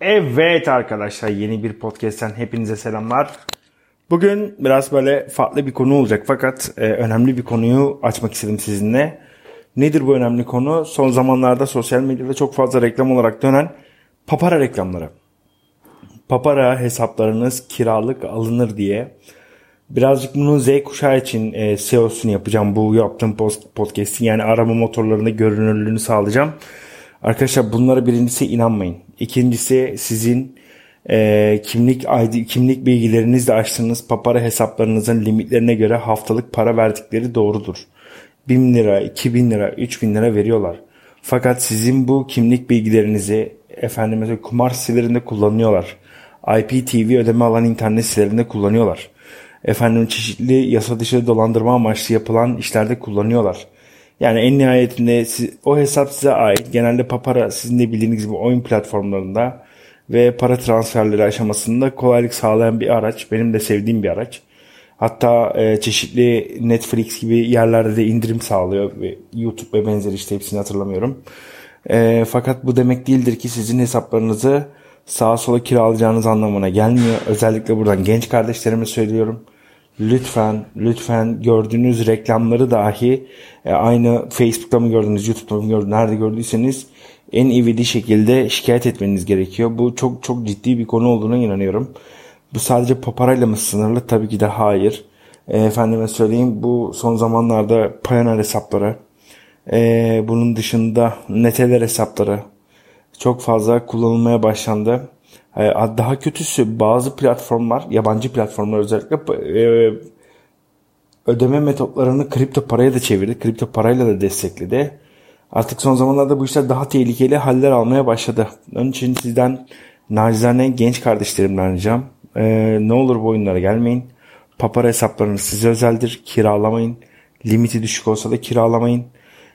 Evet arkadaşlar yeni bir podcast'ten hepinize selamlar. Bugün biraz böyle farklı bir konu olacak fakat e, önemli bir konuyu açmak istedim sizinle. Nedir bu önemli konu? Son zamanlarda sosyal medyada çok fazla reklam olarak dönen papara reklamları. Papara hesaplarınız kiralık alınır diye. Birazcık bunu Z kuşağı için e, SEO'sunu yapacağım bu yaptığım podcast'in yani arama motorlarında görünürlüğünü sağlayacağım. Arkadaşlar bunlara birincisi inanmayın. İkincisi sizin e, kimlik ID, kimlik bilgilerinizle açtığınız papara hesaplarınızın limitlerine göre haftalık para verdikleri doğrudur. 1000 lira, 2000 lira, 3000 lira veriyorlar. Fakat sizin bu kimlik bilgilerinizi efendim kumar sitelerinde kullanıyorlar. IPTV ödeme alan internet sitelerinde kullanıyorlar. Efendim çeşitli yasa dışı dolandırma amaçlı yapılan işlerde kullanıyorlar. Yani en nihayetinde siz, o hesap size ait. Genelde Papara sizin de bildiğiniz gibi oyun platformlarında ve para transferleri aşamasında kolaylık sağlayan bir araç. Benim de sevdiğim bir araç. Hatta e, çeşitli Netflix gibi yerlerde de indirim sağlıyor. Ve YouTube ve benzeri işte hepsini hatırlamıyorum. E, fakat bu demek değildir ki sizin hesaplarınızı sağa sola kiralayacağınız anlamına gelmiyor. Özellikle buradan genç kardeşlerime söylüyorum lütfen lütfen gördüğünüz reklamları dahi e, aynı Facebook'ta mı gördünüz, YouTube'da mı gördünüz, nerede gördüyseniz en ivedi şekilde şikayet etmeniz gerekiyor. Bu çok çok ciddi bir konu olduğuna inanıyorum. Bu sadece paparayla mı sınırlı? Tabii ki de hayır. E, efendime söyleyeyim bu son zamanlarda Payoneer hesapları, e, bunun dışında neteler hesapları çok fazla kullanılmaya başlandı. Ee, daha kötüsü bazı platformlar, yabancı platformlar özellikle e, ödeme metotlarını kripto paraya da çevirdi. Kripto parayla da destekledi. Artık son zamanlarda bu işler daha tehlikeli haller almaya başladı. Onun için sizden nacizane genç kardeşlerimden ricam. Ee, ne olur bu oyunlara gelmeyin. Papara hesaplarınız size özeldir. Kiralamayın. Limiti düşük olsa da kiralamayın.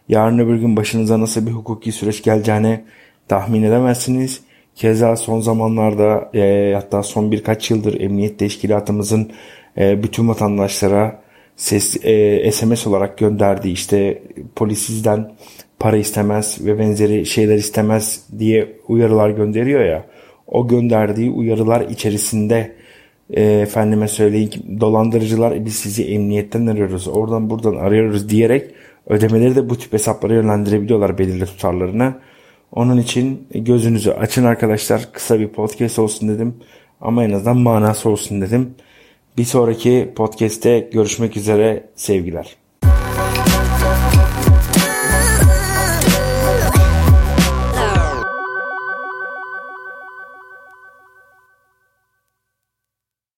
Yarın öbür gün başınıza nasıl bir hukuki süreç geleceğini tahmin edemezsiniz. Keza son zamanlarda e, hatta son birkaç yıldır emniyet teşkilatımızın e, bütün vatandaşlara ses e, SMS olarak gönderdiği işte polis sizden para istemez ve benzeri şeyler istemez diye uyarılar gönderiyor ya. O gönderdiği uyarılar içerisinde e, efendime söyleyin dolandırıcılar biz sizi emniyetten arıyoruz oradan buradan arıyoruz diyerek ödemeleri de bu tip hesaplara yönlendirebiliyorlar belirli tutarlarına. Onun için gözünüzü açın arkadaşlar. Kısa bir podcast olsun dedim. Ama en azından manası olsun dedim. Bir sonraki podcast'te görüşmek üzere sevgiler.